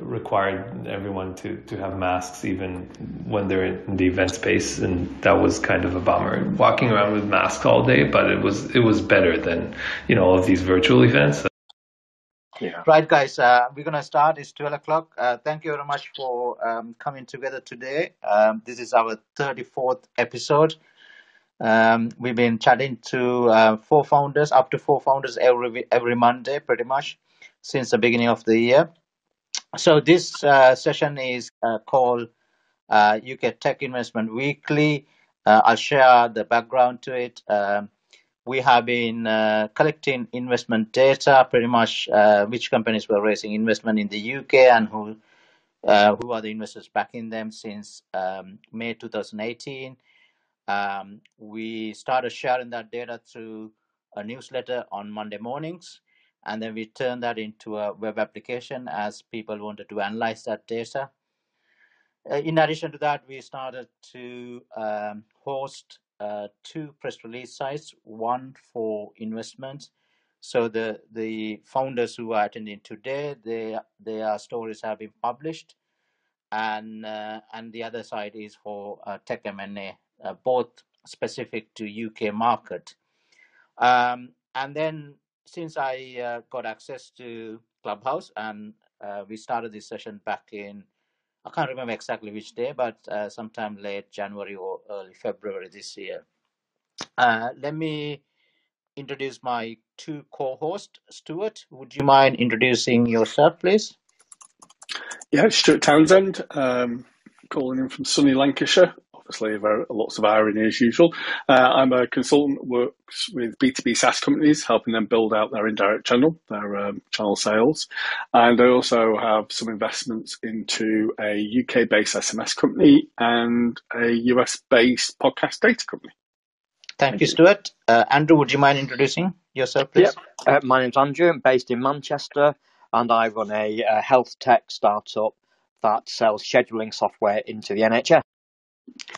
required everyone to, to have masks even when they're in the event space and that was kind of a bummer walking around with masks all day but it was it was better than you know all of these virtual events yeah. Right, guys, uh, we're going to start. It's 12 o'clock. Uh, thank you very much for um, coming together today. Um, this is our 34th episode. Um, we've been chatting to uh, four founders, up to four founders every every Monday, pretty much since the beginning of the year. So this uh, session is uh, called UK uh, Tech Investment Weekly. Uh, I'll share the background to it. Um, we have been uh, collecting investment data, pretty much which companies were raising investment in the UK and who who are the investors backing them since um, May 2018. Um, we started sharing that data through a newsletter on Monday mornings and then we turned that into a web application as people wanted to analyze that data. Uh, in addition to that, we started to um, host uh, two press release sites, one for investments. So the the founders who are attending today, they, their stories have been published, and uh, and the other side is for uh, tech M&A, uh, both specific to UK market. Um, and then since I uh, got access to Clubhouse and uh, we started this session back in, I can't remember exactly which day, but uh, sometime late January or early February this year. Uh, let me introduce my two co-hosts. Stewart, would you mind introducing yourself, please? Yeah, Stewart Townsend, um, calling in from sunny Lancashire obviously very, lots of irony as usual. Uh, I'm a consultant works with B2B SaaS companies, helping them build out their indirect channel, their um, channel sales. And I also have some investments into a UK based SMS company and a US based podcast data company. Thank, Thank you, Stewart. Uh, Andrew, would you mind introducing yourself, please? Yep. Uh, my name's Andrew. I'm based in Manchester and I run a, a health tech startup that sells scheduling software into the NHS.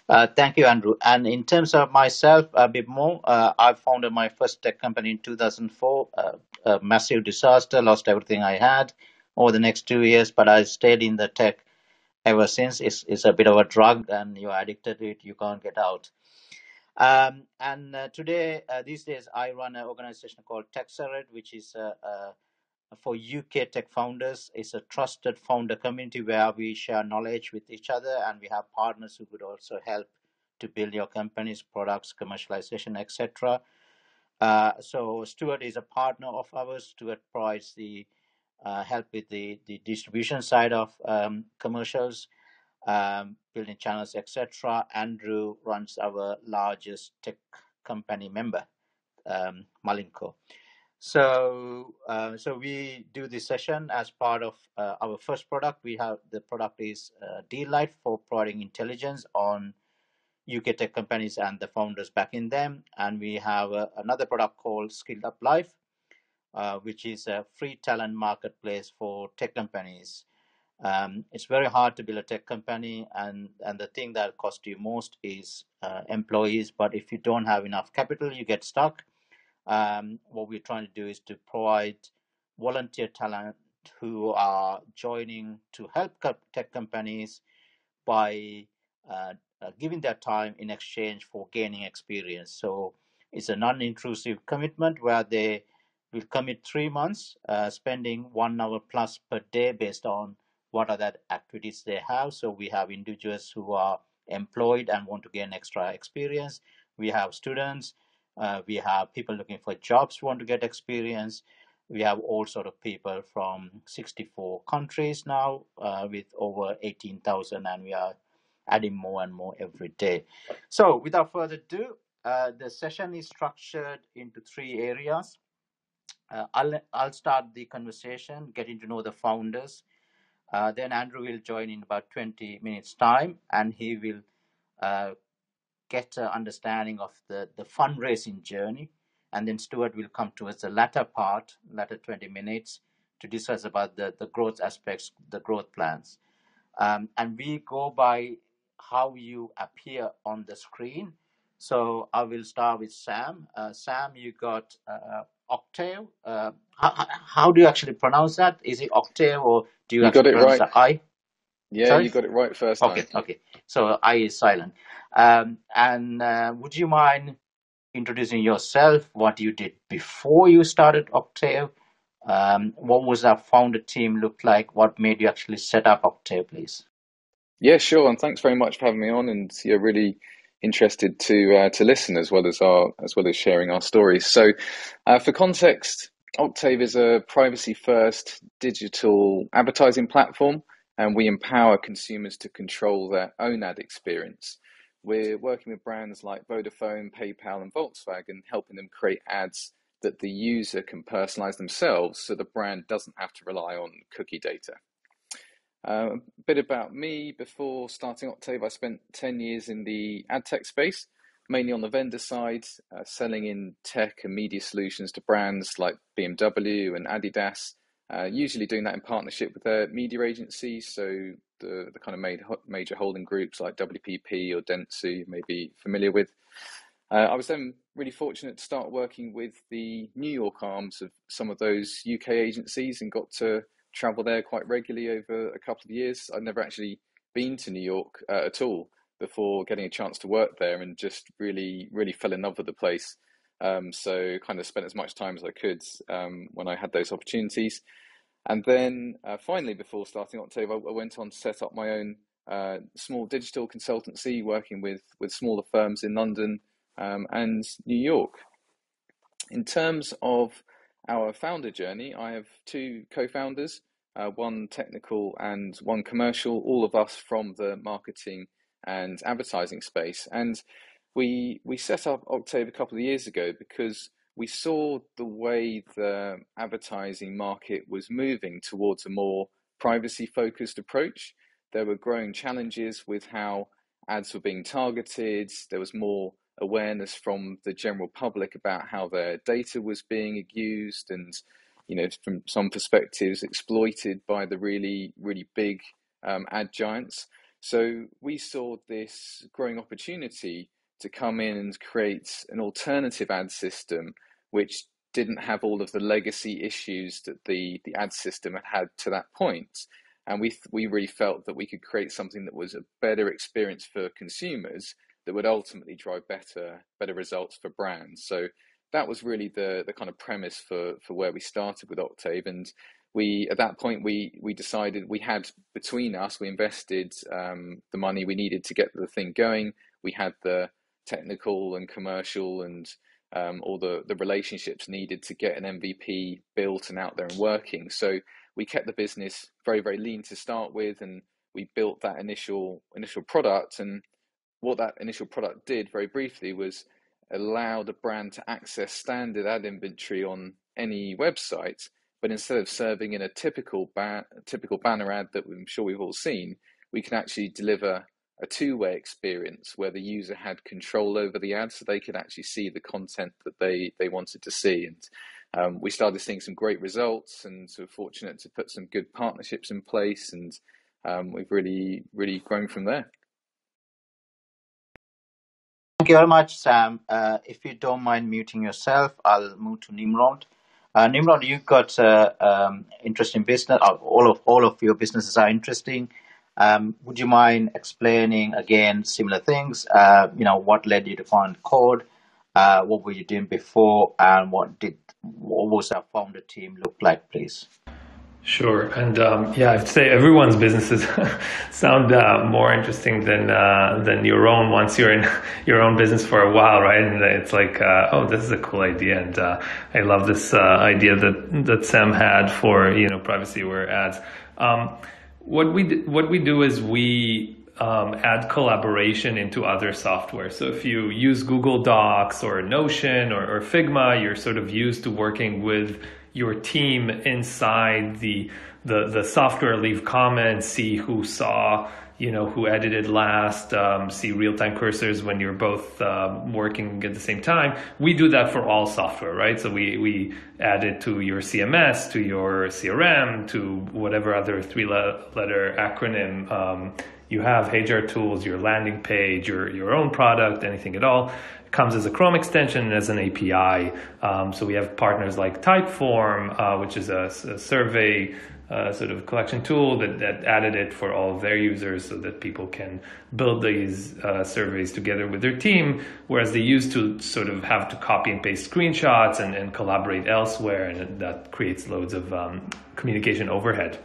Uh, thank you, Andrew. And in terms of myself, a bit more, uh, I founded my first tech company in 2004. Uh, a massive disaster, lost everything I had over the next two years, but I stayed in the tech ever since. It's, it's a bit of a drug, and you're addicted to it, you can't get out. Um, and uh, today, uh, these days, I run an organization called Techcelerate, which is a, a for UK tech founders. It's a trusted founder community where we share knowledge with each other and we have partners who could also help to build your company's products, commercialization, etc. Uh, so Stewart is a partner of ours. Stewart provides the uh, help with the, the distribution side of um, commercials, um, building channels, etc. Andrew runs our largest tech company member, um, Malinko. So, uh, so we do this session as part of uh, our first product. We have the product is uh, Deal Lite for providing intelligence on UK tech companies and the founders backing them. And we have uh, another product called Skilled Up Life, uh, which is a free talent marketplace for tech companies. Um, it's very hard to build a tech company, and and the thing that costs you most is uh, employees. But if you don't have enough capital, you get stuck um, what we're trying to do is to provide volunteer talent who are joining to help tech companies by uh, uh, giving their time in exchange for gaining experience. So it's a non-intrusive commitment where they will commit three months, uh, spending one hour plus per day based on what other activities they have. So we have individuals who are employed and want to gain extra experience. We have students uh, we have people looking for jobs who want to get experience. We have all sort of people from 64 countries now uh, with over 18,000 and we are adding more and more every day. So without further ado, uh, the session is structured into three areas. Uh, I'll, I'll start the conversation, getting to know the founders. Uh, then Andrew will join in about 20 minutes time and he will uh, get an understanding of the, the fundraising journey. And then Stewart will come towards the latter part, latter 20 minutes, to discuss about the, the growth aspects, the growth plans. Um, and we go by how you appear on the screen. So I will start with Sam. Uh, Sam, you got uh, Octaive. Uh, how, how do you actually pronounce that? Is it Octaive or do you, You got actually it pronounce right. the I? Yeah, Sorry? you got it right first Okay, time. okay. okay. So I is silent. Um, and uh, would you mind introducing yourself? What you did before you started Octaive? Um, what was our founder team look like? What made you actually set up Octaive, please? Yeah, sure. And thanks very much for having me on. And you're really interested to uh, to listen as well as our as well as sharing our stories. So, uh, for context, Octaive is a privacy first digital advertising platform, and we empower consumers to control their own ad experience. We're working with brands like Vodafone, PayPal, and Volkswagen, helping them create ads that the user can personalize themselves so the brand doesn't have to rely on cookie data. Uh, a bit about me before starting Octaive, I spent 10 years in the ad tech space, mainly on the vendor side, uh, selling in tech and media solutions to brands like BMW and Adidas, uh, usually doing that in partnership with their media agencies. So the, the kind of made, major holding groups like WPP or Dentsu, you may be familiar with. Uh, I was then really fortunate to start working with the New York arms of some of those UK agencies and got to travel there quite regularly over a couple of years. I'd never actually been to New York uh, at all before getting a chance to work there and just really, really fell in love with the place. Um, so kind of spent as much time as I could um, when I had those opportunities. And then uh, finally, before starting Octaive, I, I went on to set up my own uh, small digital consultancy, working with with smaller firms in London um, and New York. In terms of our founder journey, I have two co-founders, uh, one technical and one commercial, all of us from the marketing and advertising space. And we we set up Octaive a couple of years ago because we saw the way the advertising market was moving towards a more privacy focused approach. There were growing challenges with how ads were being targeted. There was more awareness from the general public about how their data was being used and you know from some perspectives exploited by the really really big um, ad giants so we saw this growing opportunity to come in and create an alternative ad system which didn't have all of the legacy issues that the the ad system had had to that point. and we we really felt that we could create something that was a better experience for consumers that would ultimately drive better better results for brands. So that was really the the kind of premise for for where we started with Octaive and we at that point we we decided we had between us we invested um, the money we needed to get the thing going we had the technical and commercial and um, all the the relationships needed to get an mvp built and out there and working. So we kept the business very very lean to start with and we built that initial initial product. And what that initial product did very briefly was allow the brand to access standard ad inventory on any website, but instead of serving in a typical ba- typical banner ad that I'm sure we've all seen, we can actually deliver a two-way experience where the user had control over the ad, so they could actually see the content that they they wanted to see. And um, we started seeing some great results, and so fortunate to put some good partnerships in place, and um, we've really really grown from there. Thank you very much, Sam. Uh, if you don't mind muting yourself, I'll move to Nimrod. Uh, Nimrod, you've got uh, um, interesting business. Uh, all of all of your businesses are interesting. Um, would you mind explaining again similar things? Uh, you know, what led you to find Cord? Uh, what were you doing before, and what did what was our founder team look like, please? Sure, and um, yeah, I'd say everyone's businesses sound uh, more interesting than uh, than your own once you're in your own business for a while, right? And it's like, uh, oh, this is a cool idea, and uh, I love this uh, idea that that Sam had for you know privacy aware ads. Um, what we what we do is we um, add collaboration into other software. So if you use Google Docs or Notion or, or Figma, you're sort of used to working with your team inside the the the software, leave comments, see who saw you know who edited last, um, see real time cursors when you're both uh, working at the same time. We do that for all software, right? So we we add it to your CMS, to your CRM, to whatever other three letter acronym. Um, you have HR tools, your landing page, your your own product, anything at all comes as a Chrome extension and as an API. Um, so we have partners like Typeform, uh, which is a, a survey uh, sort of collection tool that, that added it for all of their users so that people can build these uh, surveys together with their team, whereas they used to sort of have to copy and paste screenshots and, and collaborate elsewhere, and that creates loads of um, communication overhead.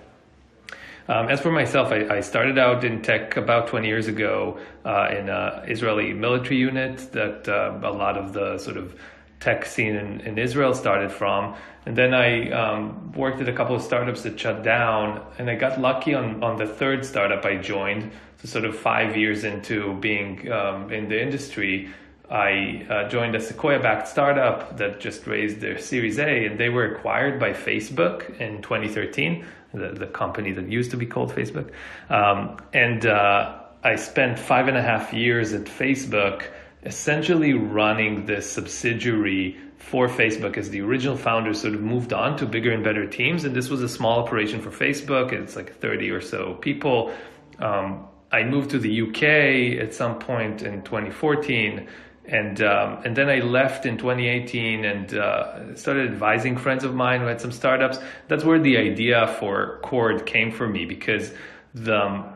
Um, as for myself, I, I, started out in tech about 20 years ago uh, in an Israeli military unit that uh, a lot of the sort of tech scene in, in Israel started from. And then I um, worked at a couple of startups that shut down, and I got lucky on, on the third startup I joined. So, sort of five years into being um, in the industry, I uh, joined a Sequoia backed startup that just raised their Series A, and they were acquired by Facebook in 2013, the, the company that used to be called Facebook. Um, and uh, I spent five and a half years at Facebook essentially running this subsidiary for Facebook as the original founders sort of moved on to bigger and better teams. And this was a small operation for Facebook. It's like 30 or so people. Um, I moved to the UK at some point in 2014. And um, and then I left in 2018 and uh, started advising friends of mine who had some startups. That's where the idea for Cord came for me because the um,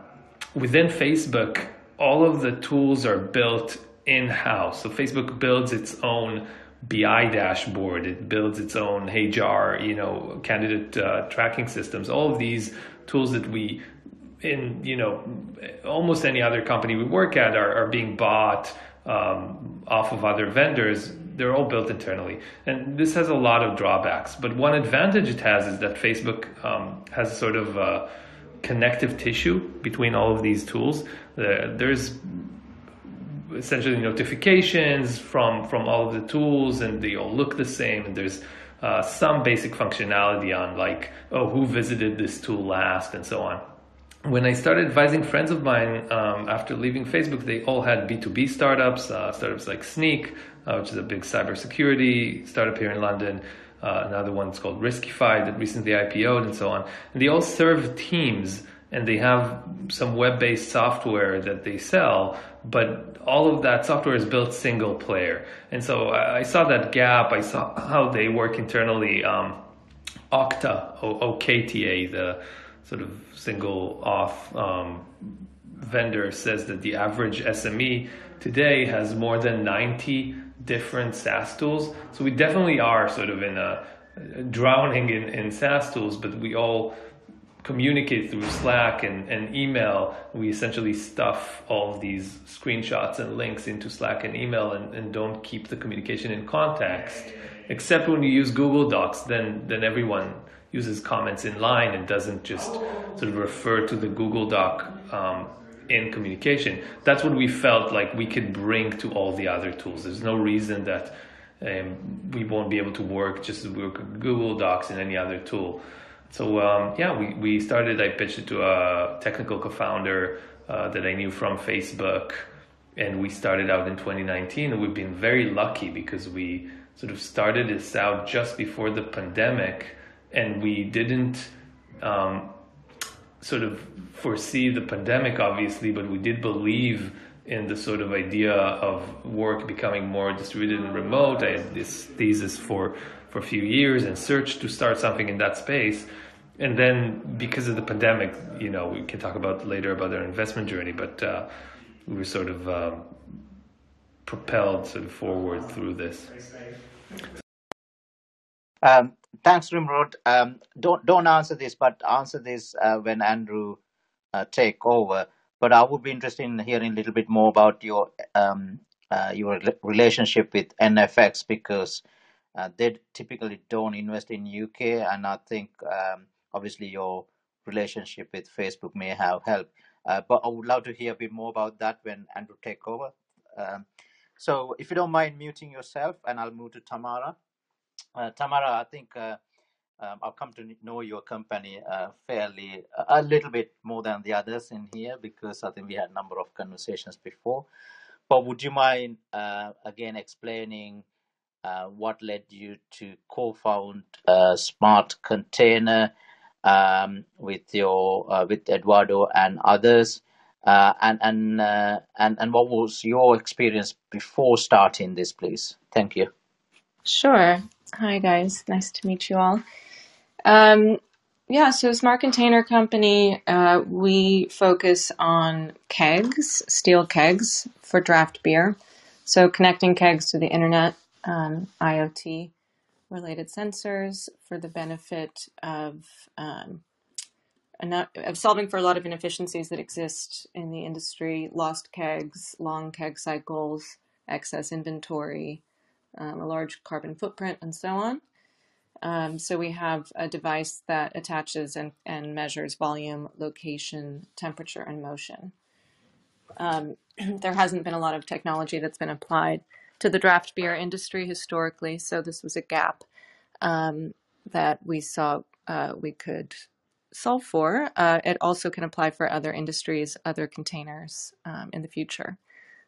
within Facebook, all of the tools are built in house. So Facebook builds its own BI dashboard. It builds its own HR, you know, candidate uh, tracking systems. All of these tools that we, in you know, almost any other company we work at are, are being bought um, off of other vendors. They're all built internally, and this has a lot of drawbacks. But one advantage it has is that Facebook um, has sort of a connective tissue between all of these tools. Uh, there's essentially notifications from from all of the tools and they all look the same and there's uh, some basic functionality on like oh who visited this tool last and so on. When i started advising friends of mine um, after leaving facebook they all had b2b startups uh, startups like Snyk, uh, which is a big cybersecurity startup here in london. Uh, another one's called Riskified that recently ipo'd and so on. And they all serve teams and they have some web-based software that they sell but all of that software is built single player. And so i saw that gap. I saw how they work internally um, okta okta the sort of single off um, vendor says that the average sme today has more than 90 different saas tools. So we definitely are sort of in a drowning in, in saas tools but we all communicate through Slack and, and email. We essentially stuff all of these screenshots and links into Slack and email and, and don't keep the communication in context. Except when you use Google Docs, then then everyone uses comments in line and doesn't just sort of refer to the Google Doc um, in communication. That's what we felt like we could bring to all the other tools. There's no reason that um, we won't be able to work just work with Google Docs and any other tool. So um, yeah, we, we started. I pitched it to a technical co-founder uh, that I knew from Facebook, and we started out in 2019. And we've been very lucky because we sort of started this out just before the pandemic, and we didn't um, sort of foresee the pandemic, obviously, but we did believe in the sort of idea of work becoming more distributed and remote. I had this thesis for for a few years and searched to start something in that space. And then because of the pandemic, you know, we can talk about later about our investment journey, but uh, we were sort of um, propelled sort of forward through this. Um, thanks, Nimrod. Um, don't don't answer this, but answer this uh, when Andrew uh, take over. But I would be interested in hearing a little bit more about your um, uh, your relationship with NFX because uh, they typically don't invest in UK, and I think um, obviously your relationship with Facebook may have helped. Uh, but I would love to hear a bit more about that when Andrew take over. Um, so if you don't mind muting yourself, and I'll move to Tamara. Uh, Tamara, I think uh, um, I've come to know your company uh, fairly a little bit more than the others in here because I think we had a number of conversations before. But would you mind uh, again explaining what led you to co-found uh, Smart Container um, with your uh, with Eduardo and others? Uh, and and uh, and and what was your experience before starting this, please? Thank you. Sure. Hi guys, nice to meet you all. Um, yeah, so Smart Container Company, uh, we focus on kegs, steel kegs for draft beer. So connecting kegs to the internet, um, IoT related sensors for the benefit of um, of solving for a lot of inefficiencies that exist in the industry: lost kegs, long keg cycles, excess inventory, um, a large carbon footprint, and so on. Um, so we have a device that attaches and, and measures volume, location, temperature, and motion. Um, there hasn't been a lot of technology that's been applied to the draft beer industry historically, so this was a gap um, that we saw uh, we could solve for. Uh, it also can apply for other industries, other containers um, in the future.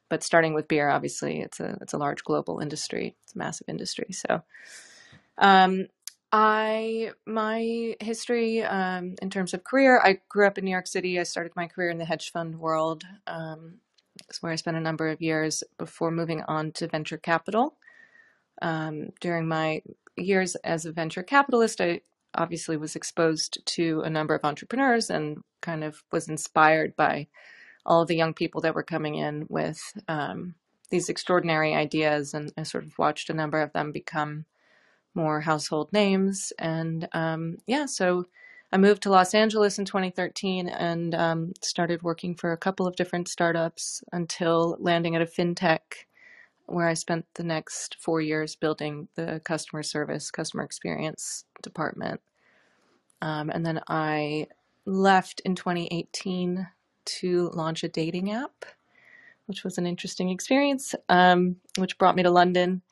But starting with beer, obviously, it's a it's a large global industry. It's a massive industry. So, um, I my history um, in terms of career. I grew up in New York City. I started my career in the hedge fund world. Um, that's where I spent a number of years before moving on to venture capital. Um, during my years as a venture capitalist, I obviously was exposed to a number of entrepreneurs and kind of was inspired by all the young people that were coming in with um, these extraordinary ideas, and I sort of watched a number of them become more household names. And um, yeah, so I moved to Los Angeles in 2013 and um, started working for a couple of different startups until landing at a fintech where I spent the next four years building the customer service, customer experience department. Um, and then I left in 2018 to launch a dating app, which was an interesting experience, um, which brought me to London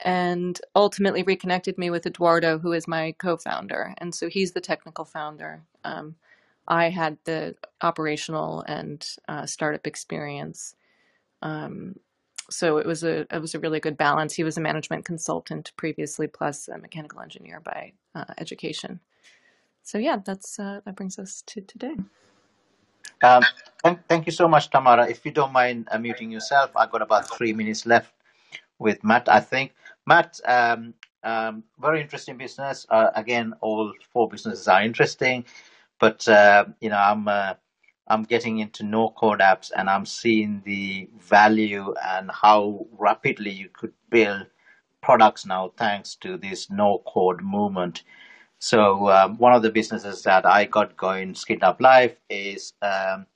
and ultimately reconnected me with Eduardo, who is my co-founder, and so he's the technical founder. Um, I had the operational and uh, startup experience, um, so it was a it was a really good balance. He was a management consultant previously, plus a mechanical engineer by uh, education. So yeah, that's uh, that brings us to today. Um, thank, thank you so much, Tamara. If you don't mind uh, muting yourself, I've got about three minutes left with Mat, I think. Mat, um, um, very interesting business. Uh, again, all four businesses are interesting, but uh, you know, I'm uh, I'm getting into no code apps, and I'm seeing the value and how rapidly you could build products now thanks to this no code movement. So um, one of the businesses that I got going, SkillUp Life, is um,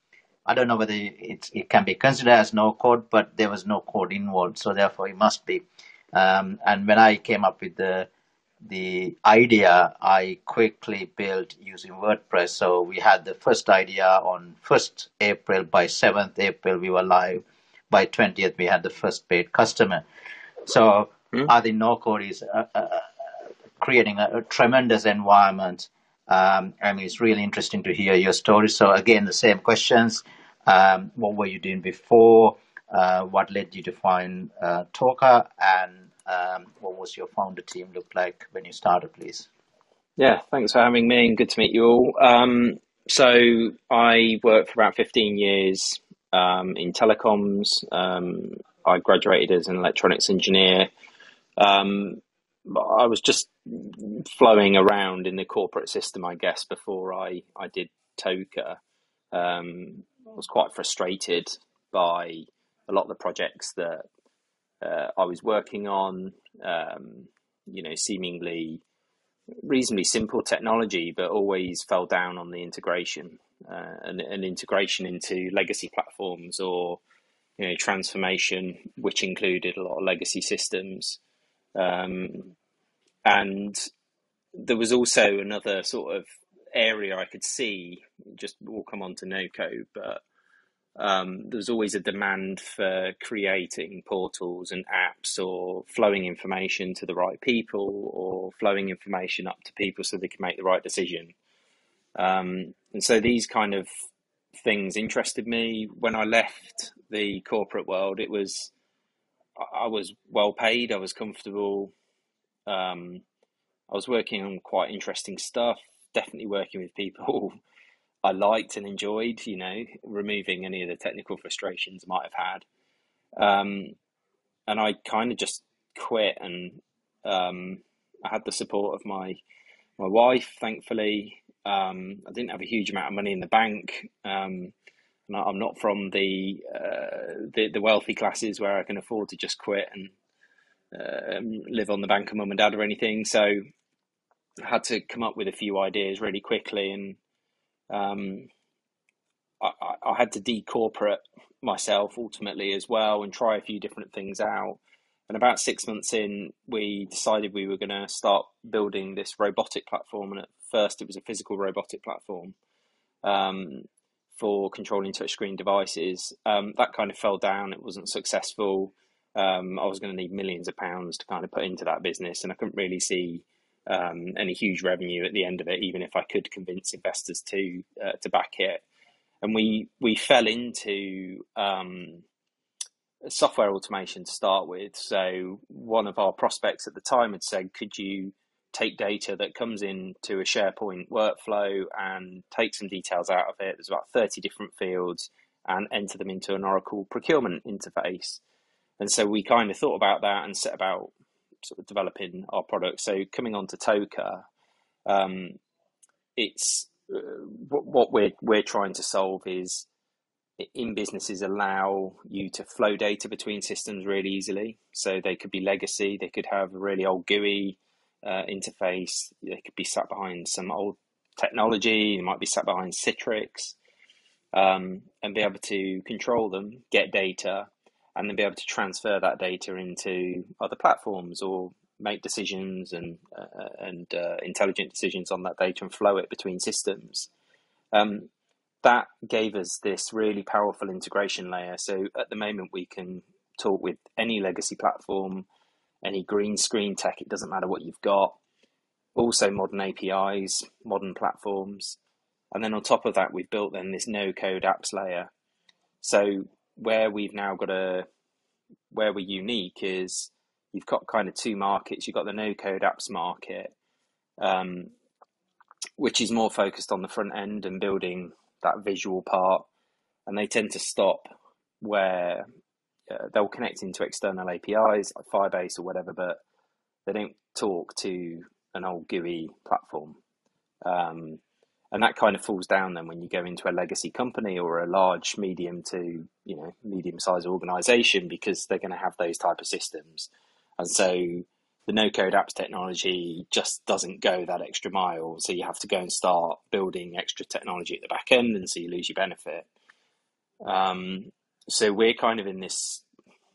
I don't know whether it can be considered as no code, but there was no code involved, so therefore it must be. Um, and when I came up with the the idea, I quickly built using WordPress. So we had the first idea on 1st April. By 7th April, we were live. By 20th, we had the first paid customer. So mm-hmm. I think no code is uh, uh, creating a, a, tremendous environment. Um, I mean, it's really interesting to hear your story. So again, the same questions. Um, what were you doing before? Uh, what led you to find uh, Toca, and um, what was your founder team look like when you started, please? Yeah, thanks for having me, and good to meet you all. Um, so I worked for about 15 years um, in telecoms. Um, I graduated as an electronics engineer. Um, I was just flowing around in the corporate system, I guess, before I, I did Toca. Um, I was quite frustrated by a lot of the projects that uh, I was working on, um, you know, seemingly reasonably simple technology, but always fell down on the integration uh, and, and integration into legacy platforms or you know transformation, which included a lot of legacy systems. Um, and there was also another sort of area I could see. Just we'll come on to no code, but um, there's always a demand for creating portals and apps or flowing information to the right people or flowing information up to people so they can make the right decision. Um, and so these kind of things interested me. When I left the corporate world, it was I was well paid, I was comfortable. Um, I was working on quite interesting stuff. Definitely working with people I liked and enjoyed. You know, removing any of the technical frustrations I might have had. Um, and I kind of just quit, and um, I had the support of my my wife, thankfully. Um, I didn't have a huge amount of money in the bank. Um, I'm not from the, uh, the, the wealthy classes where I can afford to just quit and uh, live on the bank of mum and dad or anything. So I had to come up with a few ideas really quickly, and um, I, I had to decorporate myself ultimately as well and try a few different things out. And about six months in, we decided we were going to start building this robotic platform. And at first, it was a physical robotic platform um, for controlling touchscreen devices. Um, that kind of fell down. It wasn't successful. Um, I was going to need millions of pounds to kind of put into that business, and I couldn't really see um, any huge revenue at the end of it, even if I could convince investors to uh, to back it. And we we fell into um, software automation to start with. So one of our prospects at the time had said, "Could you take data that comes into a SharePoint workflow and take some details out of it? There's about thirty different fields." And enter them into an Oracle procurement interface. And so we kind of thought about that and set about sort of developing our product. So coming on to Toca, um, it's uh, what we're we're trying to solve is in businesses allow you to flow data between systems really easily. So they could be legacy, they could have a really old GUI uh, interface, they could be sat behind some old technology, they might be sat behind Citrix, um, and be able to control them, get data, and then be able to transfer that data into other platforms or make decisions and uh, and uh, intelligent decisions on that data and flow it between systems. Um, that gave us this really powerful integration layer. So at the moment, we can talk with any legacy platform, any green screen tech. It doesn't matter what you've got. Also, modern APIs, modern platforms, and then on top of that, we've built then this no code apps layer. So where we've now got a where we're unique is you've got kind of two markets. You've got the no code apps market, um, which is more focused on the front end and building that visual part, and they tend to stop where uh, they'll connect into external APIs like Firebase or whatever, but they don't talk to an old GUI platform. Um, and that kind of falls down then when you go into a legacy company or a large medium to you know medium sized organization because they're going to have those type of systems. And so the no code apps technology just doesn't go that extra mile. So you have to go and start building extra technology at the back end and so you lose your benefit. Um, so we're kind of in this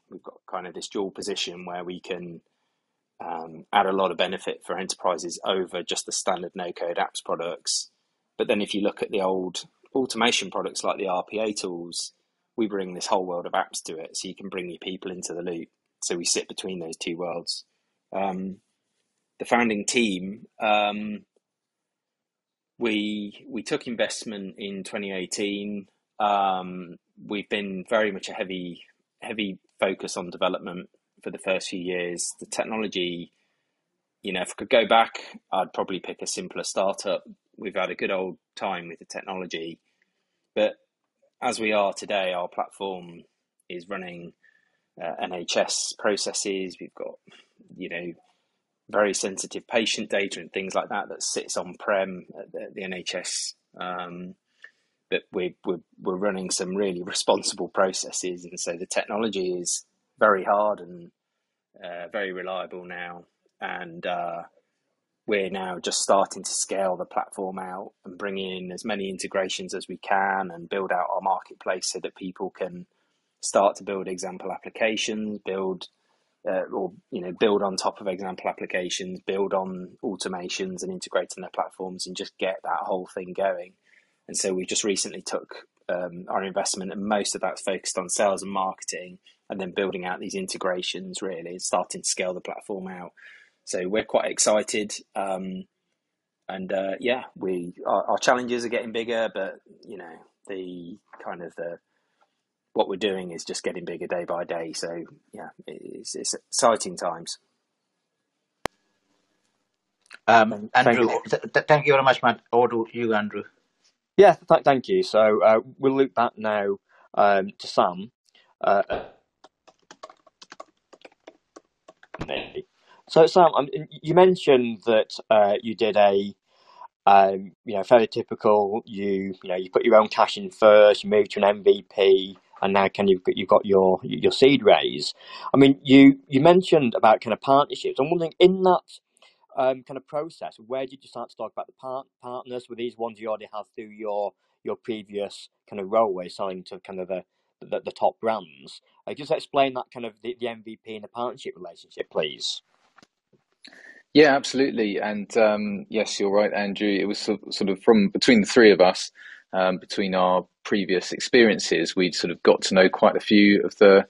we've got kind of this dual position where we can um, add a lot of benefit for enterprises over just the standard no code apps products but then if you look at the old automation products like the RPA tools, we bring this whole world of apps to it. So you can bring your people into the loop. So we sit between those two worlds. Um, the founding team, um, we we took investment in 2018. Um, we've been very much a heavy heavy focus on development for the first few years. The technology, you know, if I could go back, I'd probably pick a simpler startup we've had a good old time with the technology. But as we are today, our platform is running uh, NHS processes. We've got, you know, very sensitive patient data and things like that that sits on prem at the, the NHS. Um, but we're, we're, we're running some really responsible processes. And so the technology is very hard and uh, very reliable now. And uh, we're now just starting to scale the platform out and bring in as many integrations as we can and build out our marketplace so that people can start to build example applications, build uh, or you know build on top of example applications, build on automations and integrating their platforms and just get that whole thing going. And so we just recently took um, our investment, and most of that's focused on sales and marketing, and then building out these integrations. Really, starting to scale the platform out. So we're quite excited, um, and uh, yeah, we our, our, challenges are getting bigger, but you know the kind of the what we're doing is just getting bigger day by day. So yeah, it's, it's exciting times. Um, Andrew, th- th- thank you very much, Mat. Over to you, Andrew. Yeah, th- thank you. So uh, we'll loop back now um, to Sam. Uh, so Sam, um, you mentioned that uh, you did a um, you know fairly typical. You you know you put your own cash in first. You moved to an MVP, and now can you you've got your your seed raise. I mean, you you mentioned about kind of partnerships. I'm wondering in that um, kind of process, where did you start to talk about the part- partners? Were these ones you already have through your your previous kind of role selling to kind of the the, the top brands? Uh, just explain that kind of the, the MVP and the partnership relationship, please. Yeah, absolutely. And um, yes, you're right, Andrew. It was sort of from between the three of us, um, between our previous experiences, we'd sort of got to know quite a few of the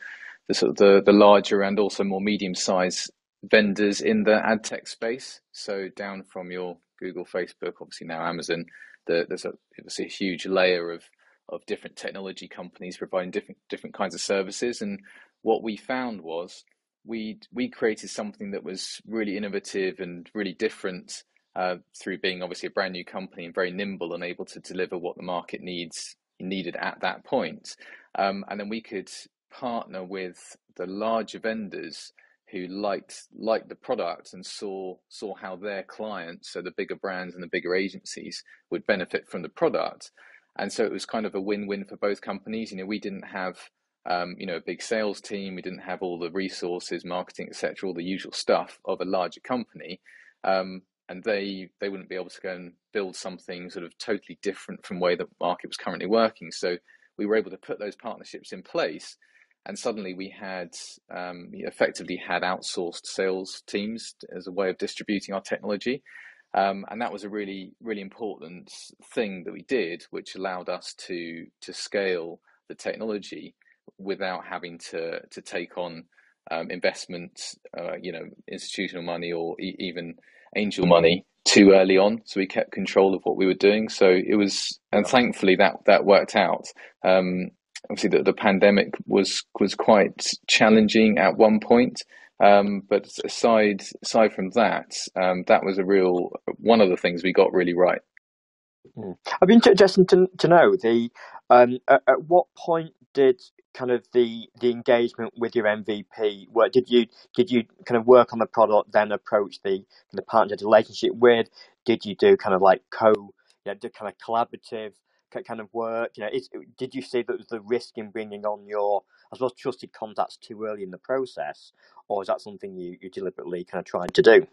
the sort of the, the larger and also more medium sized vendors in the ad tech space. So down from your Google, Facebook, obviously now Amazon, the, there's a, a huge layer of of different technology companies providing different different kinds of services. And what we found was we we created something that was really innovative and really different uh, through being obviously a brand new company and very nimble and able to deliver what the market needs needed at that point. Um, and then we could partner with the larger vendors who liked liked the product and saw saw how their clients, so the bigger brands and the bigger agencies, would benefit from the product. And so it was kind of a win-win for both companies. You know, we didn't have um, you know a big sales team, we didn't have all the resources, marketing, etc., all the usual stuff of a larger company. Um, and they they wouldn't be able to go and build something sort of totally different from the way the market was currently working. So we were able to put those partnerships in place and suddenly we had um, effectively had outsourced sales teams as a way of distributing our technology um, and that was a really really important thing that we did which allowed us to to scale the technology without having to to take on um, investment uh, you know institutional money or e- even angel money too early on so we kept control of what we were doing so it was and thankfully that that worked out um, obviously the, the pandemic was was quite challenging at one point. Um, but aside aside from that, um, that was a real one of the things we got really right. Mm. I'd be interested to, to know the um, at, at, what point did kind of the the engagement with your MVP work? Did you did you kind of work on the product, then approach the the partner relationship with? Did you do kind of like co, you know, do kind of collaborative kind of work? You know, is, did you see that the risk in bringing on your, I suppose, trusted contacts too early in the process, or is that something you, you deliberately kind of tried to do?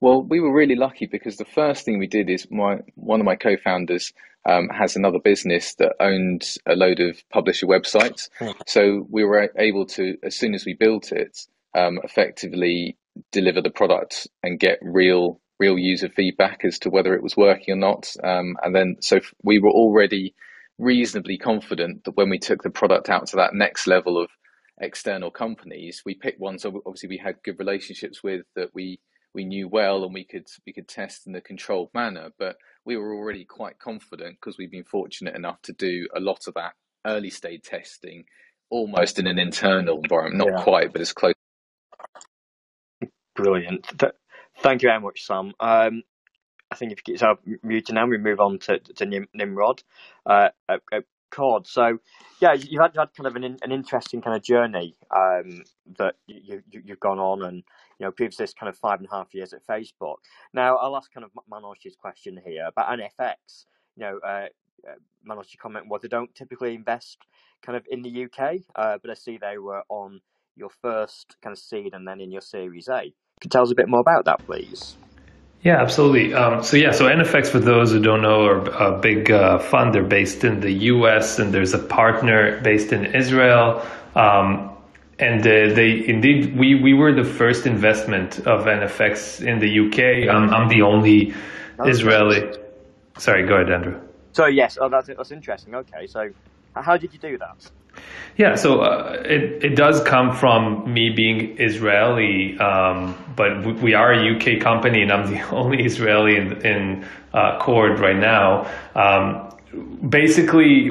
Well, we were really lucky because the first thing we did is my one of my co-founders um, has another business that owned a load of publisher websites. Hmm. So we were able to, as soon as we built it, um, effectively deliver the product and get real real user feedback as to whether it was working or not. Um, and then, so we were already reasonably confident that when we took the product out to that next level of external companies, we picked ones obviously we had good relationships with that we we knew well and we could we could test in a controlled manner. But we were already quite confident because we've been fortunate enough to do a lot of that early stage testing almost in an internal environment, not yeah. quite, but as close. Brilliant. Thank you very much, Sam. Um, I think if you get yourself muted now, we move on to, to Nim, Nimrod uh, at, at Cord. So, yeah, you've had, had kind of an, an interesting kind of journey um, that you, you, you've gone on, and you know, previous this kind of five and a half years at Facebook. Now, I'll ask kind of Manoj's question here about NFX. You know, uh, uh comment was they don't typically invest kind of in the UK, uh, but I see they were on your first kind of seed and then in your Series A. Could tell us a bit more about that, please? Yeah, absolutely. Um, so yeah, so NFX, for those who don't know, are a big uh, fund. They're based in the U.S. and there's a partner based in Israel. Um, and uh, they indeed, we we were the first investment of NFX in the UK. I'm, I'm the only Israeli. Sorry, go ahead, Andrew. So yes, oh, that's that's interesting. Okay, so how did you do that? Yeah, so uh, it it does come from me being Israeli, um, but we are a UK company, and I'm the only Israeli in, in uh, Cord right now. Um, basically,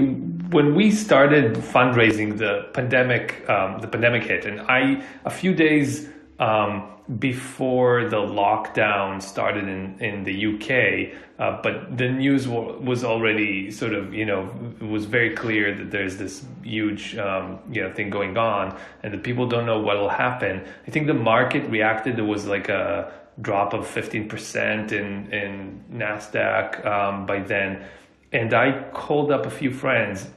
when we started fundraising, the pandemic um, the pandemic hit, and I a few days um, before the lockdown started in, in the UK, uh, but the news w- was already sort of, you know, was very clear that there's this huge, um, you know, thing going on and the people don't know what will happen. I think the market reacted. There was like a drop of 15% in, in NASDAQ um, by then. And I called up a few friends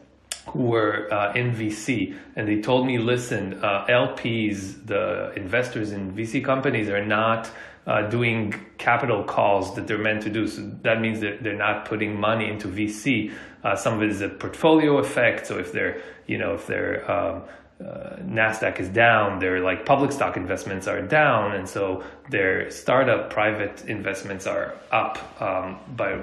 who were uh, in VC, and they told me, listen, uh, LPs, the investors in VC companies, are not uh, doing capital calls that they're meant to do. So that means that they're not putting money into VC. Uh, some of it is a portfolio effect. So if they're, you know, if they're um, uh, Nasdaq is down, their like public stock investments are down, and so their startup private investments are up um, by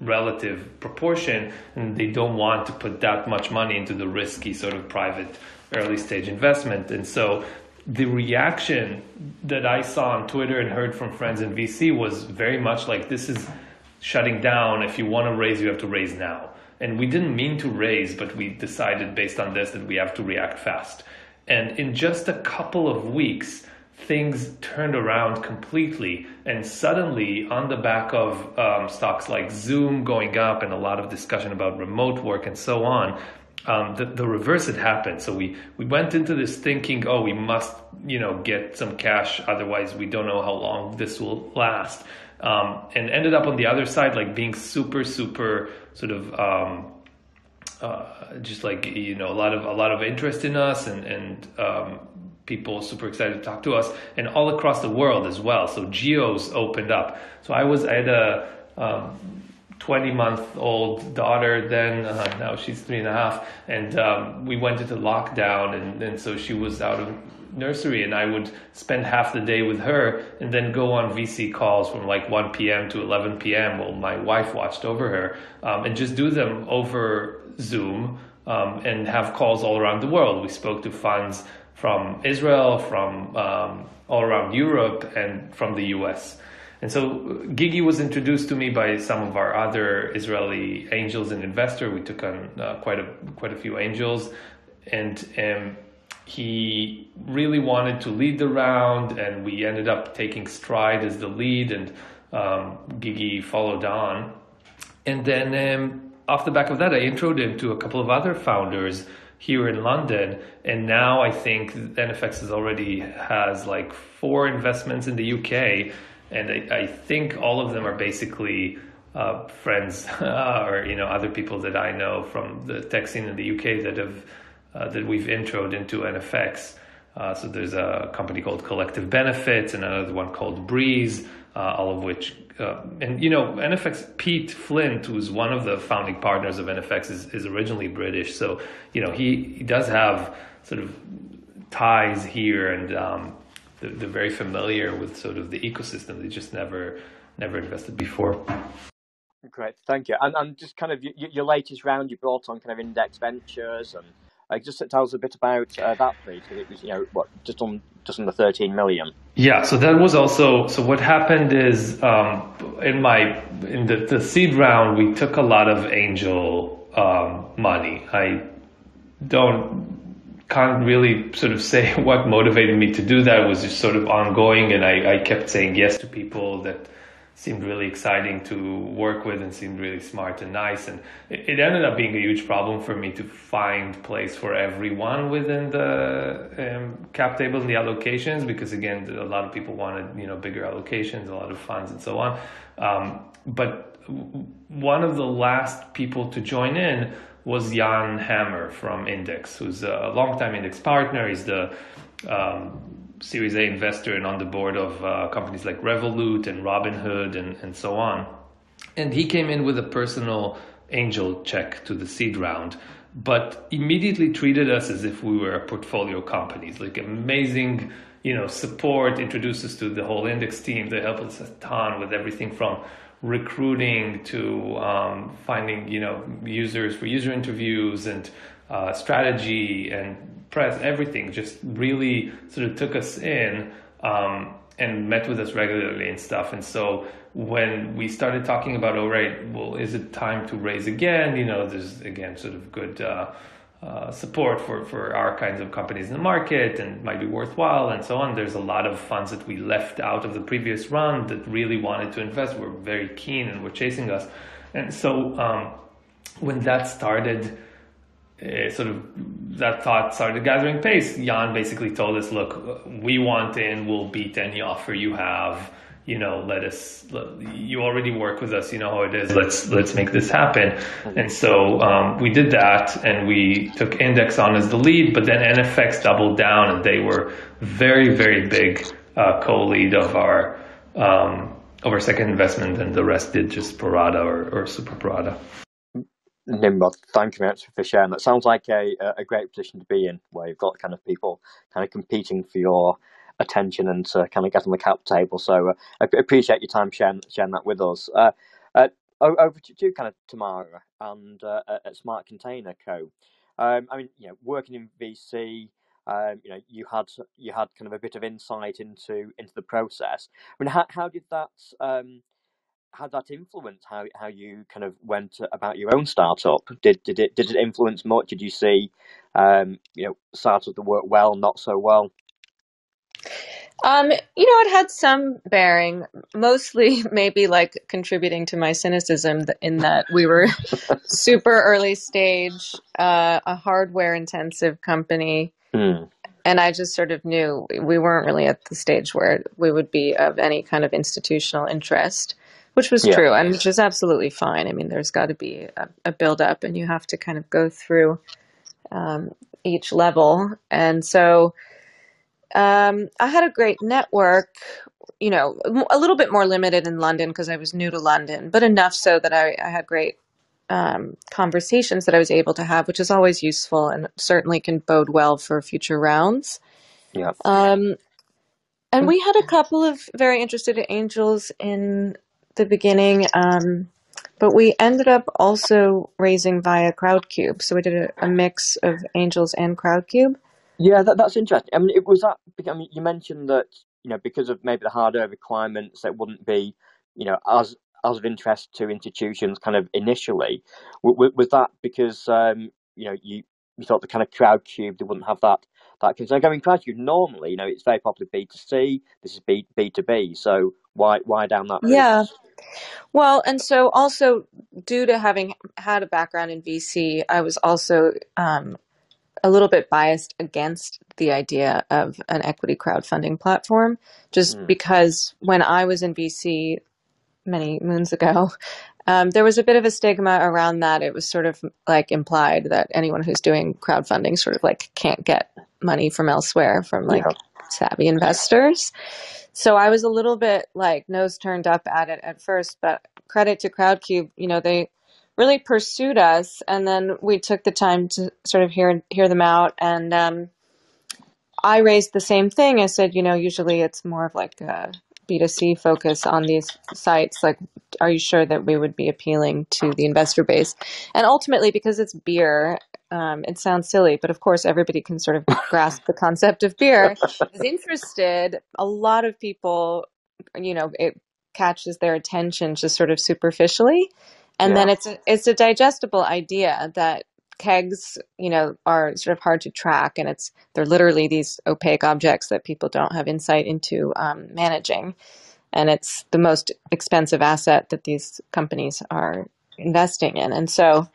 relative proportion, and they don't want to put that much money into the risky sort of private early stage investment, and so the reaction that I saw on Twitter and heard from friends in VC was very much like this is shutting down. If you want to raise, you have to raise now and we didn't mean to raise, but we decided based on this that we have to react fast. And in just a couple of weeks, things turned around completely. And suddenly, on the back of um, stocks like Zoom going up and a lot of discussion about remote work and so on, um, the, the reverse had happened. So we, we went into this thinking, oh, we must, you know, get some cash. Otherwise, we don't know how long this will last. Um, and ended up on the other side, like being super, super sort of um, uh, just like you know a lot of a lot of interest in us and and um, people super excited to talk to us and all across the world as well. So geos opened up. So I was I had a um, 20 month old daughter then uh, now she's three and a half and um, we went into lockdown and, and so she was out of nursery and I would spend half the day with her and then go on VC calls from like 1 p.m. to 11 p.m. while my wife watched over her um, and just do them over Zoom um, and have calls all around the world. We spoke to funds from Israel, from um, all around Europe, and from the US. And so Gigi was introduced to me by some of our other Israeli angels and investor. We took on uh, quite a quite a few angels, and um, he really wanted to lead the round, and we ended up taking Stride as the lead, and um, Gigi followed on. And then um, off the back of that, I introed him to a couple of other founders here in London, and now I think NFX has already has like four investments in the UK, and I, I think all of them are basically uh, friends or you know other people that I know from the tech scene in the UK that have uh, that we've introed into NFX. Uh, so there's a company called Collective Benefits and another one called Breeze, uh, all of which, uh, and you know, NFX, Pete Flint, who's one of the founding partners of NFX, is, is originally British. So, you know, he, he does have sort of ties here and um, they're, they're very familiar with sort of the ecosystem. They just never, never invested before. Great, thank you. And, and just kind of your, your latest round, you brought on kind of Index Ventures and just tell us a bit about uh, that, please. It was, you know, what just on just under 13 million. Yeah, so that was also so. What happened is um, in my in the, the seed round, we took a lot of angel um, money. I don't can't really sort of say what motivated me to do that. It was just sort of ongoing, and I, I kept saying yes to people that seemed really exciting to work with and seemed really smart and nice. And it, ended up being a huge problem for me to find place for everyone within the um, cap table and the allocations because again, a lot of people wanted you know bigger allocations, a lot of funds, and so on. Um, but one of the last people to join in was Jan Hammer from Index, who's a longtime Index partner. He's the um, Series A investor and on the board of uh, companies like Revolut and Robinhood and, and so on. And he came in with a personal angel check to the seed round, but immediately treated us as if we were a portfolio companies, like amazing, you know, support, introduced us to the whole Index team. They helped us a ton with everything from recruiting to um, finding you know users for user interviews and uh, strategy and press everything just really sort of took us in um, and met with us regularly and stuff and so when we started talking about all right well is it time to raise again you know there's again sort of good uh, uh, support for, for our kinds of companies in the market and might be worthwhile and so on. There's a lot of funds that we left out of the previous run that really wanted to invest, were very keen and were chasing us. And so um, when that started, uh, sort of that thought started gathering pace, Jan basically told us, look, we want in, we'll beat any offer you have you know, let us, let, you already work with us, you know how it is, let's, let's make this happen. And so, um, we did that and we took Index on as the lead, but then NFX doubled down and they were very, very big, uh, co-lead of our, um, of our second investment and the rest did just Prorata or, or Super Prorata. Nimrod, thank you very much for sharing. That sounds like a a great position to be in, where you've got kind of people kind of competing for your attention and to kind of get on the cap table. So uh, I appreciate your time sharing, sharing that with us. Uh, uh, over to you, kind of Tamara and uh, at Smart Container Co. Um, I mean, you know, working in VC, um, you know, you had you had kind of a bit of insight into into the process. I mean, how how did that um, how that influence how how you kind of went about your own startup? Did did it did it influence much? Did you see um, you know startups that work well, not so well? Um, you know, it had some bearing, mostly maybe like contributing to my cynicism in that we were super early stage, uh, a hardware intensive company. Mm. And I just sort of knew we weren't really at the stage where we would be of any kind of institutional interest, which was yeah. true and which is absolutely fine. I mean, there's got to be a, a build up and you have to kind of go through um, each level. And so, um, I had a great network, you know, a little bit more limited in London because I was new to London, but enough so that I, I had great um, conversations that I was able to have, which is always useful and certainly can bode well for future rounds. Yeah. Um, and we had a couple of very interested angels in the beginning, um, but we ended up also raising via Crowdcube. So we did a, a mix of angels and Crowdcube. Yeah, that, that's interesting. I mean, it was that. I mean, you mentioned that you know because of maybe the hardware requirements, that wouldn't be you know as as of interest to institutions kind of initially. Was, was that because um, you know you you thought the kind of Crowdcube they wouldn't have that that concern? I mean, Crowdcube normally you know it's very popular B two C. This is B B two B. So why why down that? Route? Yeah. Well, and so also due to having had a background in VC, I was also um, a little bit biased against the idea of an equity crowdfunding platform, just mm. because when I was in VC many moons ago, um, there was a bit of a stigma around that. It was sort of like implied that anyone who's doing crowdfunding sort of like can't get money from elsewhere from like yeah. Savvy investors. So I was a little bit like nose turned up at it at first, but credit to Crowdcube, you know, they really pursued us, and then we took the time to sort of hear hear them out. And um, I raised the same thing. I said, you know, usually it's more of like a B2C focus on these sites. Like, are you sure that we would be appealing to the investor base? And ultimately, because it's beer, um, it sounds silly, but of course, everybody can sort of grasp the concept of beer. Is interested. A lot of people, you know, it catches their attention just sort of superficially. And yeah. then it's a, it's a digestible idea that kegs, you know, are sort of hard to track, and it's they're literally these opaque objects that people don't have insight into um, managing, and it's the most expensive asset that these companies are investing in. And so,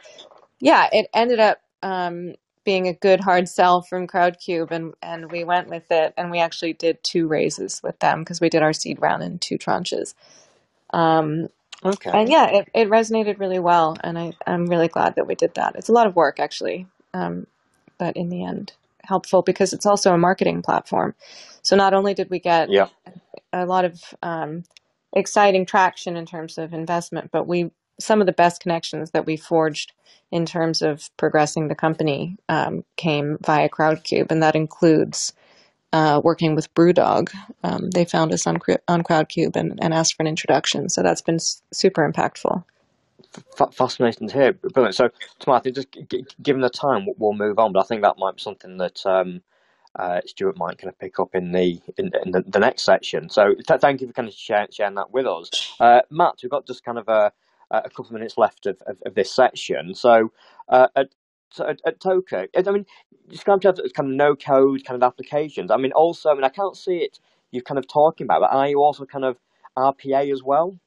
yeah, it ended up um, being a good hard sell from Crowdcube, and and we went with it, and we actually did two raises with them because we did our seed round in two tranches. Um, Okay. And yeah, it, it resonated really well. And I, I'm really glad that we did that. It's a lot of work, actually. Um, but in the end, helpful because it's also a marketing platform. So not only did we get yeah. a lot of um, exciting traction in terms of investment, but we some of the best connections that we forged in terms of progressing the company um, came via Crowdcube, and that includes uh, working with BrewDog. Um, they found us on, on Crowdcube and, and asked for an introduction. So that's been super impactful. F- fascinating to hear. Brilliant. So, Tomas, just g- given the time, we'll move on. But I think that might be something that um, uh, Stewart might kind of pick up in the in, in the, the, next section. So, th- thank you for kind of sharing, sharing that with us, uh, Mat. We've got just kind of a, a couple of minutes left of, of, of this section. So, uh, at, at, at Toca, I mean, describe to as kind of no code kind of applications. I mean, also, I mean, I can't see it. You're kind of talking about, but are you also kind of RPA as well?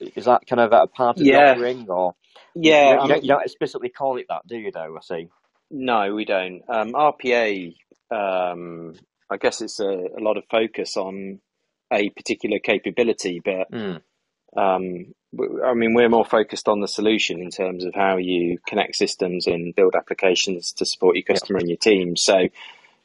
Is that kind of a part of yeah. the offering, or yeah, you, don't, you, don't, you don't explicitly call it that, do you? Though I see. No, we don't. Um, RPA, um, I guess it's a, a, lot of focus on a particular capability, but mm. Um, I mean, we're more focused on the solution in terms of how you connect systems and build applications to support your customer yeah. and your team. So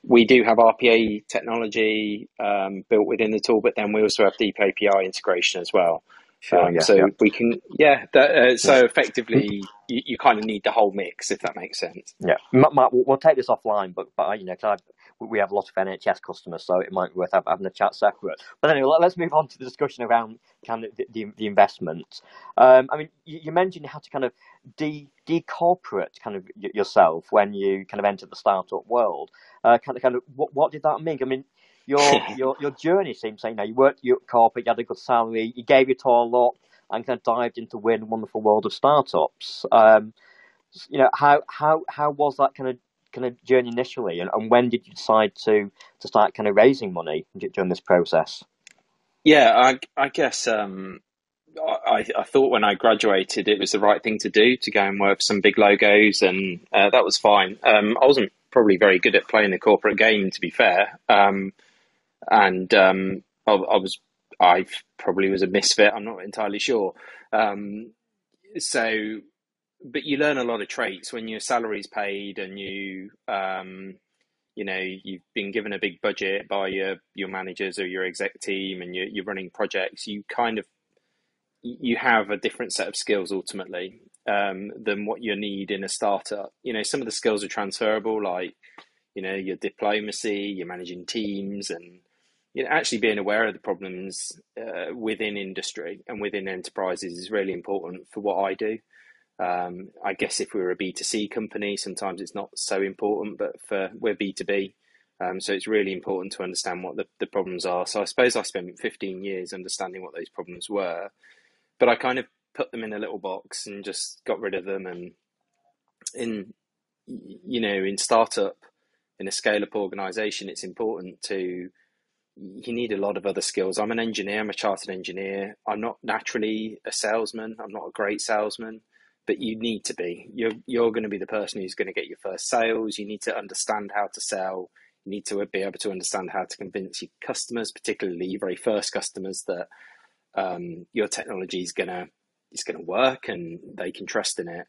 we do have RPA technology um, built within the tool, but then we also have deep API integration as well. Sure, um, yeah, so yeah. we can, yeah. That, uh, so effectively, you, you, kind of need the whole mix, if that makes sense. Yeah, Mat, we'll take this offline, but but you know, cause I, we have a lot of NHS customers, so it might be worth having a chat separate. But anyway, let's move on to the discussion around kind of the, the, the investment. Um, I mean, you, you, mentioned you had to kind of de decorporate kind of yourself when you kind of entered the startup world. Uh, kind of, kind of, what, what did that mean? I mean, your your your journey seems like you know you worked you at corporate, you had a good salary, you gave it all up, and kind of dived into weird and wonderful world of startups. Um, you know how how how was that kind of kind of journey initially, and, and when did you decide to to start kind of raising money during this process? Yeah, I I guess um, I, I thought when I graduated it was the right thing to do to go and work some big logos, and uh, that was fine. Um, I wasn't probably very good at playing the corporate game, to be fair. Um, and um, I, I, was I probably was a misfit. I'm not entirely sure. Um, so, but you learn a lot of traits when your salary's paid and you um, you know you've been given a big budget by your your managers or your exec team and you're, you're running projects. You kind of you have a different set of skills ultimately um, than what you need in a startup. You know, some of the skills are transferable, like you know your diplomacy, you're managing teams, and you know, actually being aware of the problems uh, within industry and within enterprises is really important for what I do. Um, I guess if we are a B2C company, sometimes it's not so important, but for we're B2B. Um, so it's really important to understand what the, the problems are. So I suppose I spent 15 years understanding what those problems were, but I kind of put them in a little box and just got rid of them. And in, you know, in startup, in a scale up organization, it's important to you need a lot of other skills. I'm an engineer, I'm a chartered engineer. I'm not naturally a salesman, I'm not a great salesman, but you need to be. You're, you're going to be the person who's going to get your first sales. You need to understand how to sell. You need to be able to understand how to convince your customers, particularly your very first customers, that um, your technology is to is to work and they can trust in it.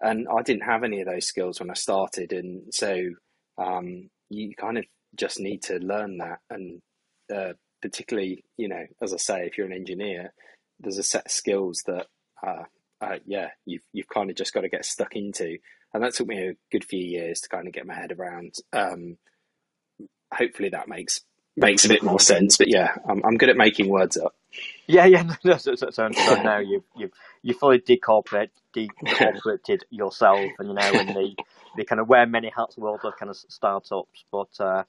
And I didn't have any of those skills when I started, and so um, you kind of just need to learn that and uh, particularly, you know, as I say, if you're an engineer, there's a set of skills that, uh, uh, yeah, you've you've kind of just got to get stuck into, and that took me a good few years to kind of get my head around. Um, hopefully, that makes makes a bit more sense. But yeah, I'm I'm good at making words up. Yeah, yeah. No, so, so, so, so now you've you've you fully decorporate decorporated yourself, and you know, in the the kind of wear many hats world of kind of startups, but. Uh,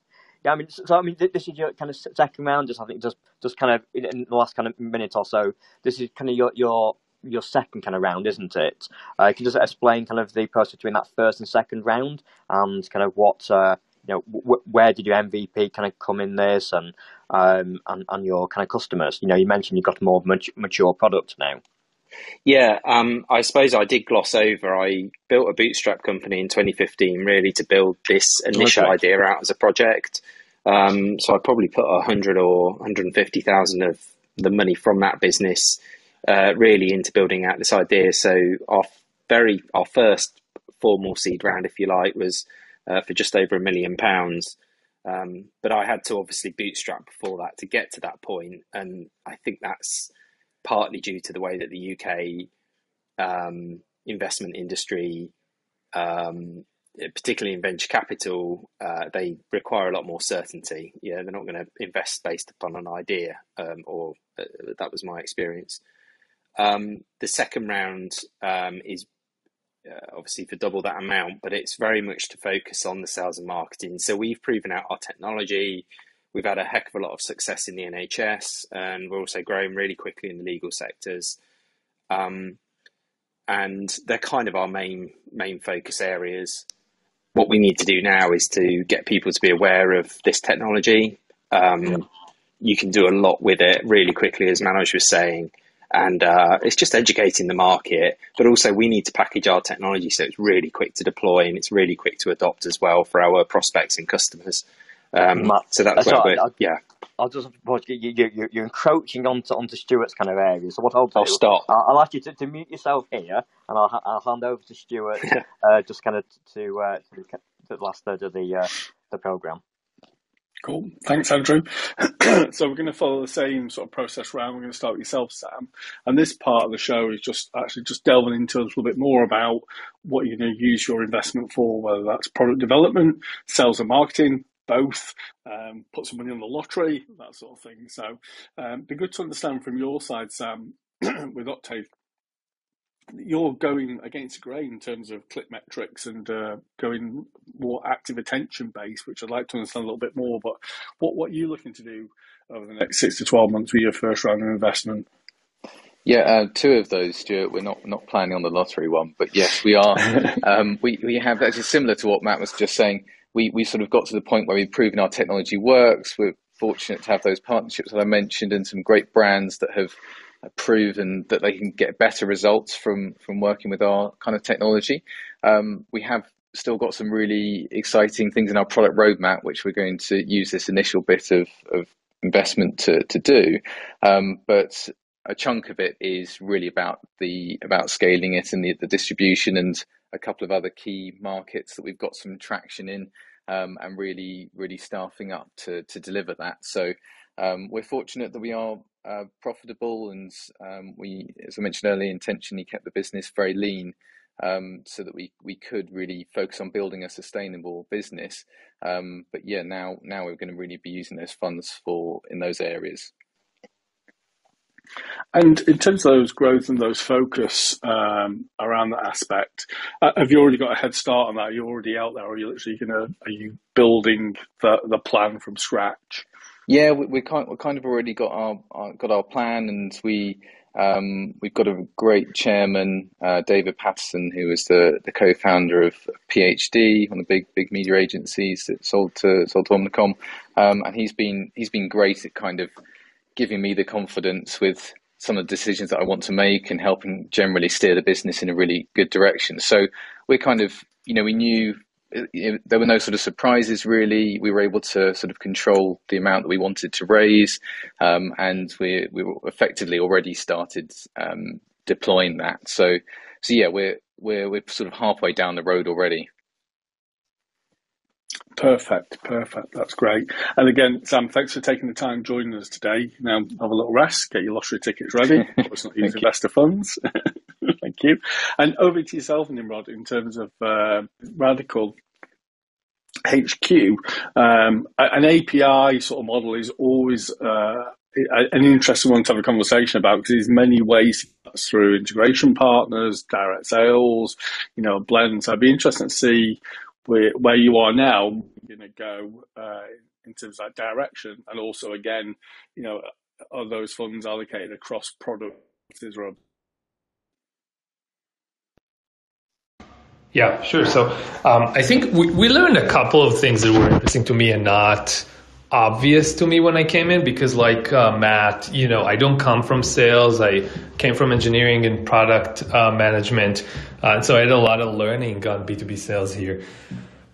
yeah, I mean, so, I mean, this is your kind of second round. Just I think just just kind of in the last kind of minute or so. This is kind of your your your second kind of round, isn't it? Uh, can you just explain kind of the process between that first and second round, and kind of what uh, you know, w- where did your MVP kind of come in this, and um, and and your kind of customers? You know, you mentioned you've got a more mature product now. Yeah, um, I suppose I did gloss over. I built a bootstrap company in 2015, really to build this initial okay. idea out as a project. Um, so I probably put a hundred or 150,000 of the money from that business uh, really into building out this idea. So our very our first formal seed round, if you like, was uh, for just over a million pounds. Um, but I had to obviously bootstrap before that to get to that point, and I think that's partly due to the way that the UK um, investment industry um, particularly in venture capital, uh, they require a lot more certainty. Yeah, they're not going to invest based upon an idea, um, or uh, that was my experience. Um, the second round um, is uh, obviously for double that amount, but it's very much to focus on the sales and marketing. So we've proven out our technology. We've had a heck of a lot of success in the NHS, and we're also growing really quickly in the legal sectors. Um, and they're kind of our main main focus areas. What we need to do now is to get people to be aware of this technology. Um. You can do a lot with it really quickly, as Manoj was saying, and uh, it's just educating the market. But also, we need to package our technology so it's really quick to deploy and it's really quick to adopt as well for our prospects and customers. Um, so that's where we're, yeah. I'll just you, you, you're encroaching onto onto Stewart's kind of area. So what I'll do, I'll stop. I'll, I'll ask you to, to, mute yourself here, and I'll I'll hand over to Stewart, uh, just kind of to uh, to the last third of the uh, the program. Cool. Thanks, Andrew. so we're going to follow the same sort of process round. We're going to start with yourself, Sam. And this part of the show is just actually just delving into a little bit more about what you're going to use your investment for, whether that's product development, sales and marketing, both, um, put some money on the lottery, that sort of thing. So, um, be good to understand from your side, Sam, with Octaive, you're going against the grain in terms of click metrics and uh, going more active attention based, which I'd like to understand a little bit more. But what what are you looking to do over the next six to twelve months with your first round of investment? Yeah, uh, two of those, Stewart. We're not not planning on the lottery one, but yes, we are. um, we we have actually similar to what Mat was just saying we, we sort of got to the point where we've proven our technology works. We're fortunate to have those partnerships that I mentioned and some great brands that have proven that they can get better results from from working with our kind of technology. Um, we have still got some really exciting things in our product roadmap, which we're going to use this initial bit of, of investment to, to do. Um, but a chunk of it is really about the about scaling it and the, the distribution and a couple of other key markets that we've got some traction in um, and really, really staffing up to, to deliver that. So um, we're fortunate that we are uh, profitable and um, we, as I mentioned earlier, intentionally kept the business very lean um, so that we, we could really focus on building a sustainable business. Um, but yeah, now now we're going to really be using those funds for in those areas. And in terms of those growth and those focus um, around that aspect, uh, have you already got a head start on that? Are you already out there, or are you literally going to? Are you building the the plan from scratch? Yeah, we, we kind we kind of already got our, our got our plan, and we um, we've got a great chairman, uh, David Pattison, who was the, the co-founder of PhD, one of the big big media agencies that sold to sold to Omnicom, um, and he's been he's been great at kind of giving me the confidence with some of the decisions that I want to make and helping generally steer the business in a really good direction. So we're kind of, you know, we knew there were no sort of surprises really. We were able to sort of control the amount that we wanted to raise, um, and we we were effectively already started um, deploying that. So so yeah, we're we're we're sort of halfway down the road already. Perfect, perfect. That's great. And again, Sam, thanks for taking the time joining us today. Now have a little rest, get your lottery tickets ready. Let's not use investor funds. You. And over to yourself, Nimrod, in terms of uh, Radical HQ. Um, an API sort of model is always uh, an interesting one to have a conversation about because there's many ways through integration partners, direct sales, you know, blends. I'd be interested to see where, where you are now, going to go uh, in terms of that direction, and also again, you know, are those funds allocated across products as Yeah, sure. So um, I think we, we learned a couple of things that were interesting to me and not obvious to me when I came in because, like uh, Mat, you know, I don't come from sales. I came from engineering and product uh, management, uh, so I had a lot of learning on B two B sales here.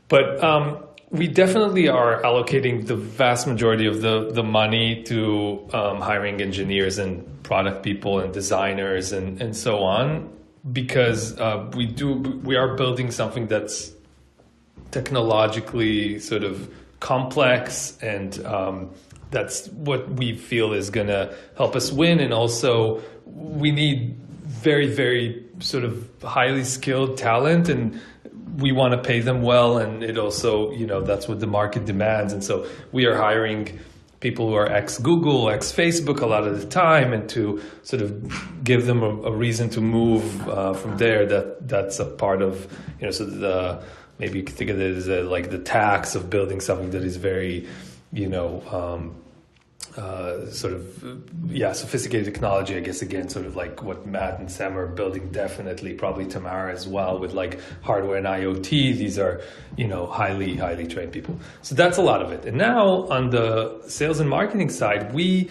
But um, we definitely are allocating the vast majority of the the money to um, hiring engineers and product people and designers and and so on because uh, we do we are building something that's technologically sort of complex and um, that's what we feel is going to help us win and also we need very very sort of highly skilled talent and we want to pay them well, and it also, you know, that's what the market demands. And so we are hiring people who are ex Google, ex Facebook a lot of the time, and to sort of give them a, a reason to move uh, from there. That that's a part of, you know, so the maybe you could think of it as a, like the tax of building something that is very, you know. Um, uh, sort of yeah sophisticated technology i guess again sort of like what Mat and sam are building definitely probably tamara as well with like hardware and iot these are you know highly highly trained people. So that's a lot of it. And now on the sales and marketing side we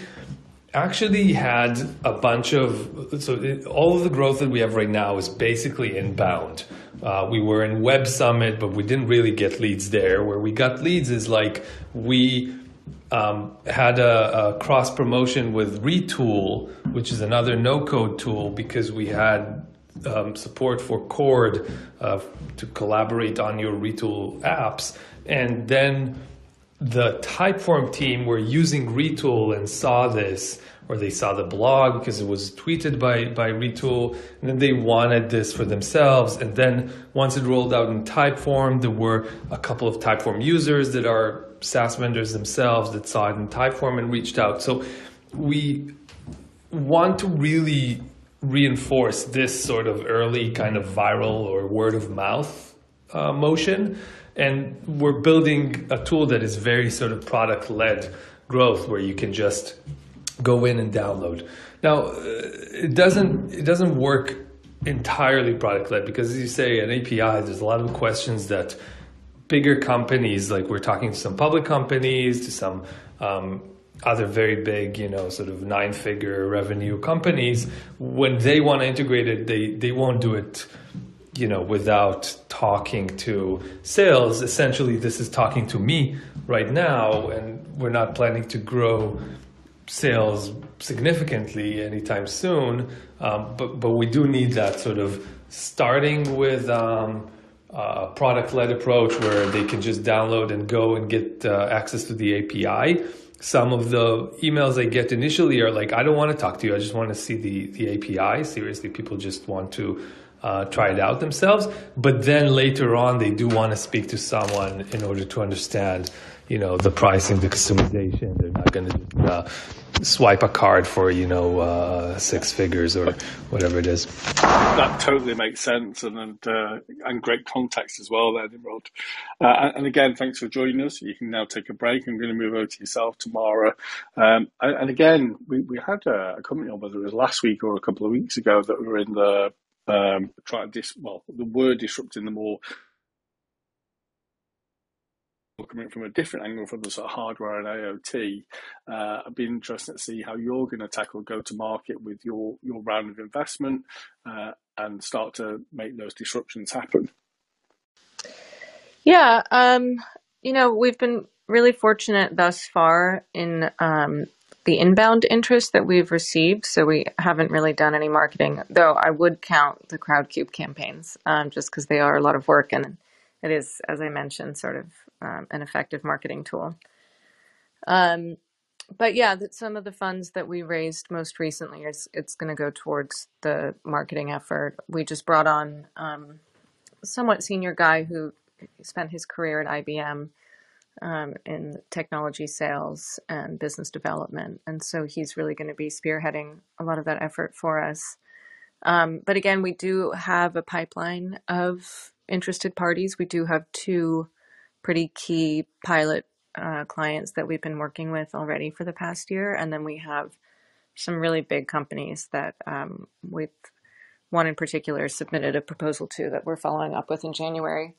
actually had a bunch of so it, all of the growth that we have right now is basically inbound. Uh, we were in web summit but we didn't really get leads there. Where we got leads is like we um, had a, a, cross promotion with Retool, which is another no code tool, because we had um, support for Cord uh, to collaborate on your Retool apps. And then the Typeform team were using Retool and saw this, or they saw the blog because it was tweeted by, by Retool, and then they wanted this for themselves. And then once it rolled out in Typeform, there were a couple of Typeform users that are SaaS vendors themselves that saw it in Typeform and reached out. So we want to really reinforce this sort of early kind of viral or word of mouth uh, motion. And we're building a tool that is very sort of product led growth where you can just go in and download. Now, uh, it doesn't it doesn't work entirely product led because as you say an API, there's a lot of questions that bigger companies, like we're talking to some public companies, to some um, other very big, you know, sort of nine figure revenue companies, when they want to integrate it, they, they won't do it, you know, without talking to sales. Essentially, this is talking to me right now, and we're not planning to grow sales significantly anytime soon. Um, but, but we do need that sort of starting with, um, uh, product led approach where they can just download and go and get uh, access to the API. Some of the emails I get initially are like, I don't want to talk to you. I just want to see the, the API. Seriously, people just want to uh, try it out themselves. But then later on, they do want to speak to someone in order to understand, you know, the pricing, the customization. They're not going to uh, swipe a card for you know uh, six figures or whatever it is. That totally makes sense and and, uh, and great context as well there, Nimrod. Uh, and again, thanks for joining us. You can now take a break. I'm going to move over to yourself, Tamara. Um, and, and, again, we, we had a, a company on whether it was last week or a couple of weeks ago that were in the um, trying to dis- well, the word disrupting the more coming from a different angle from the sort of hardware and IoT. Uh, I'd be interested to see how you're going to tackle go to market with your your round of investment uh, and start to make those disruptions happen. Yeah, um, you know, we've been really fortunate thus far in um, the inbound interest that we've received. So we haven't really done any marketing, though I would count the Crowdcube campaigns um, just because they are a lot of work and it is, as I mentioned, sort of um, an effective marketing tool. Um, but yeah, that some of the funds that we raised most recently is it's going to go towards the marketing effort. We just brought on um, somewhat senior guy who spent his career at IBM um, in technology sales and business development, and so he's really going to be spearheading a lot of that effort for us. Um, but again, we do have a pipeline of interested parties. We do have two pretty key pilot uh, clients that we've been working with already for the past year. And then we have some really big companies that um, we've, one in particular, submitted a proposal to that we're following up with in January,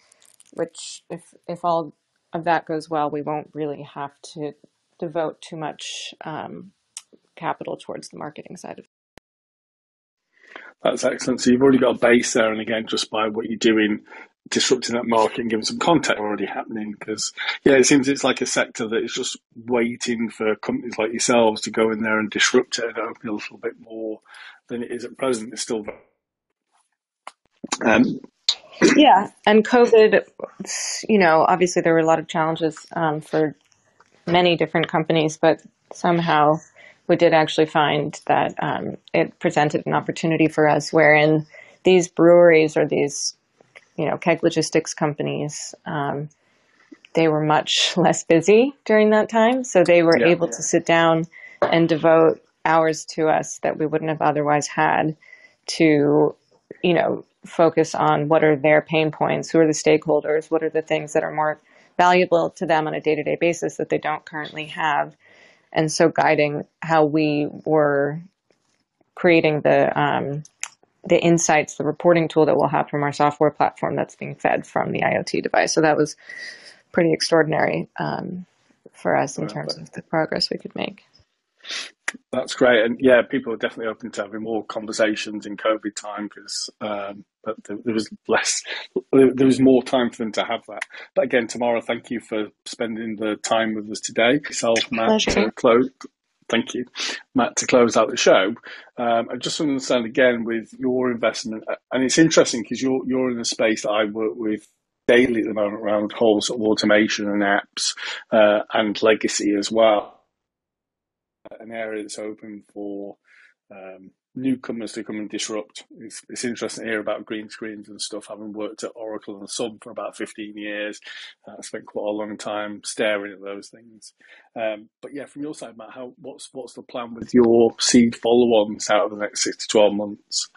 which, if, if all of that goes well, we won't really have to devote too much um, capital towards the marketing side of that's excellent. So you've already got a base there, and again, just by what you're doing, disrupting that market and giving some context already happening. Because yeah, it seems it's like a sector that is just waiting for companies like yourselves to go in there and disrupt it and open a little bit more than it is at present. It's still. Um, yeah, and COVID, you know, obviously there were a lot of challenges um, for many different companies, but somehow we did actually find that um, it presented an opportunity for us wherein these breweries or these you know, keg logistics companies, um, they were much less busy during that time. So they were Yeah. able to sit down and devote hours to us that we wouldn't have otherwise had to, you know, focus on what are their pain points, who are the stakeholders, what are the things that are more valuable to them on a day to day basis that they don't currently have. And so guiding how we were creating the um, the insights, the reporting tool that we'll have from our software platform that's being fed from the IoT device. So that was pretty extraordinary um, for us in terms of the progress we could make. That's great, and yeah, people are definitely open to having more conversations in COVID time because, um, but there, there was less, there was more time for them to have that. But again, Tamara, thank you for spending the time with us today. Yourself, Mat, Pleasure. to close. Thank you, Mat, to close out the show. Um, I just want to understand again with your investment, and it's interesting because you're you're in a space that I work with daily at the moment around whole sort of automation and apps uh, and legacy as well an area that's open for um, newcomers to come and disrupt. It's, it's interesting to hear about green screens and stuff. Having worked at Oracle and Sun for about 15 years, uh, I spent quite a long time staring at those things. Um, but yeah, from your side, Mat, how what's what's the plan with your seed follow-ons out of the next six to 12 months?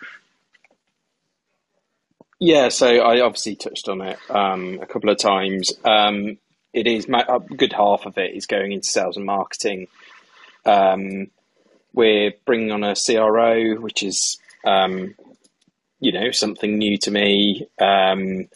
Yeah, so I obviously touched on it um, a couple of times. Um, it is ma- a good half of it is going into sales and marketing. Um, we're bringing on a CRO, which is um, you know something new to me, um,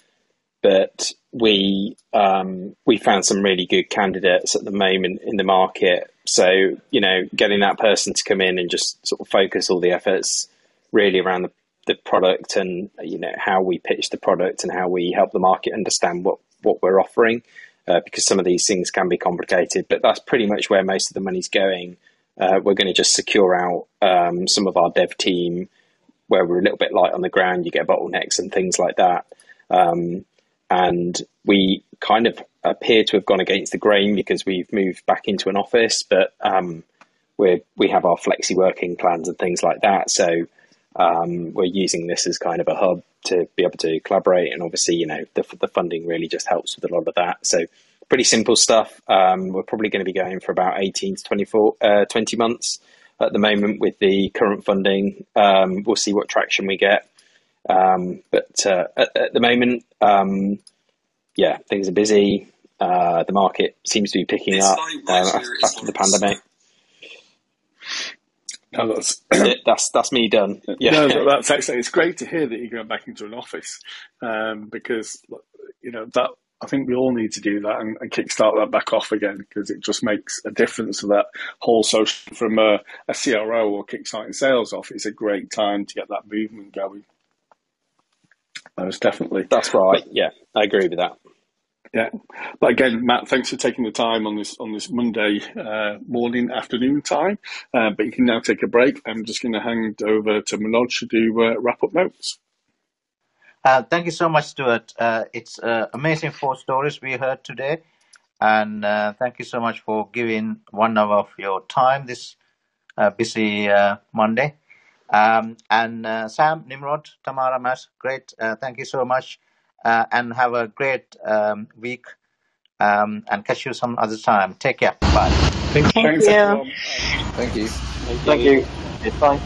but we um, we found some really good candidates at the moment in the market. So you know, getting that person to come in and just sort of focus all the efforts really around the the product and you know how we pitch the product and how we help the market understand what what we're offering uh, because some of these things can be complicated but that's pretty much where most of the money's going uh, we're going to just secure out um, some of our dev team where we're a little bit light on the ground you get bottlenecks and things like that. Um, and we kind of appear to have gone against the grain because we've moved back into an office but um, we we have our flexi working plans and things like that. So um, we're using this as kind of a hub to be able to collaborate, and obviously, you know, the the funding really just helps with a lot of that. So, pretty simple stuff. Um, we're probably going to be going for about eighteen to 24, uh, 20 months at the moment with the current funding. Um, we'll see what traction we get, um, but uh, at, at, the moment, um, yeah, things are busy. Uh, the market seems to be picking This up line uh, after, after the pandemic. No, that's that's that's me done. Yeah. No, that's excellent. It's great to hear that you're going back into an office um, because you know that I think we all need to do that and, and kickstart that back off again because it just makes a difference to that whole social from a, a CRO or kickstarting sales off. It's a great time to get that movement going. Most definitely. That's right. Yeah, I agree with that. Yeah, but again, Mat, thanks for taking the time on this on this Monday uh, morning, afternoon time. Uh, but you can now take a break. I'm just going to hand over to Manoj to do uh, wrap up notes. Uh, thank you so much, Stewart. Uh, it's uh, amazing four stories we heard today. And uh, thank you so much for giving one hour of your time this uh, busy uh, Monday. Um, and uh, Sam, Nimrod, Tamara, Mat, great. Uh, thank you so much. Uh, and have a great um, week. Um, and catch you some other time. Take care. Bye. Thanks, Thank thanks you. everyone. Thank you. Thank you. Bye.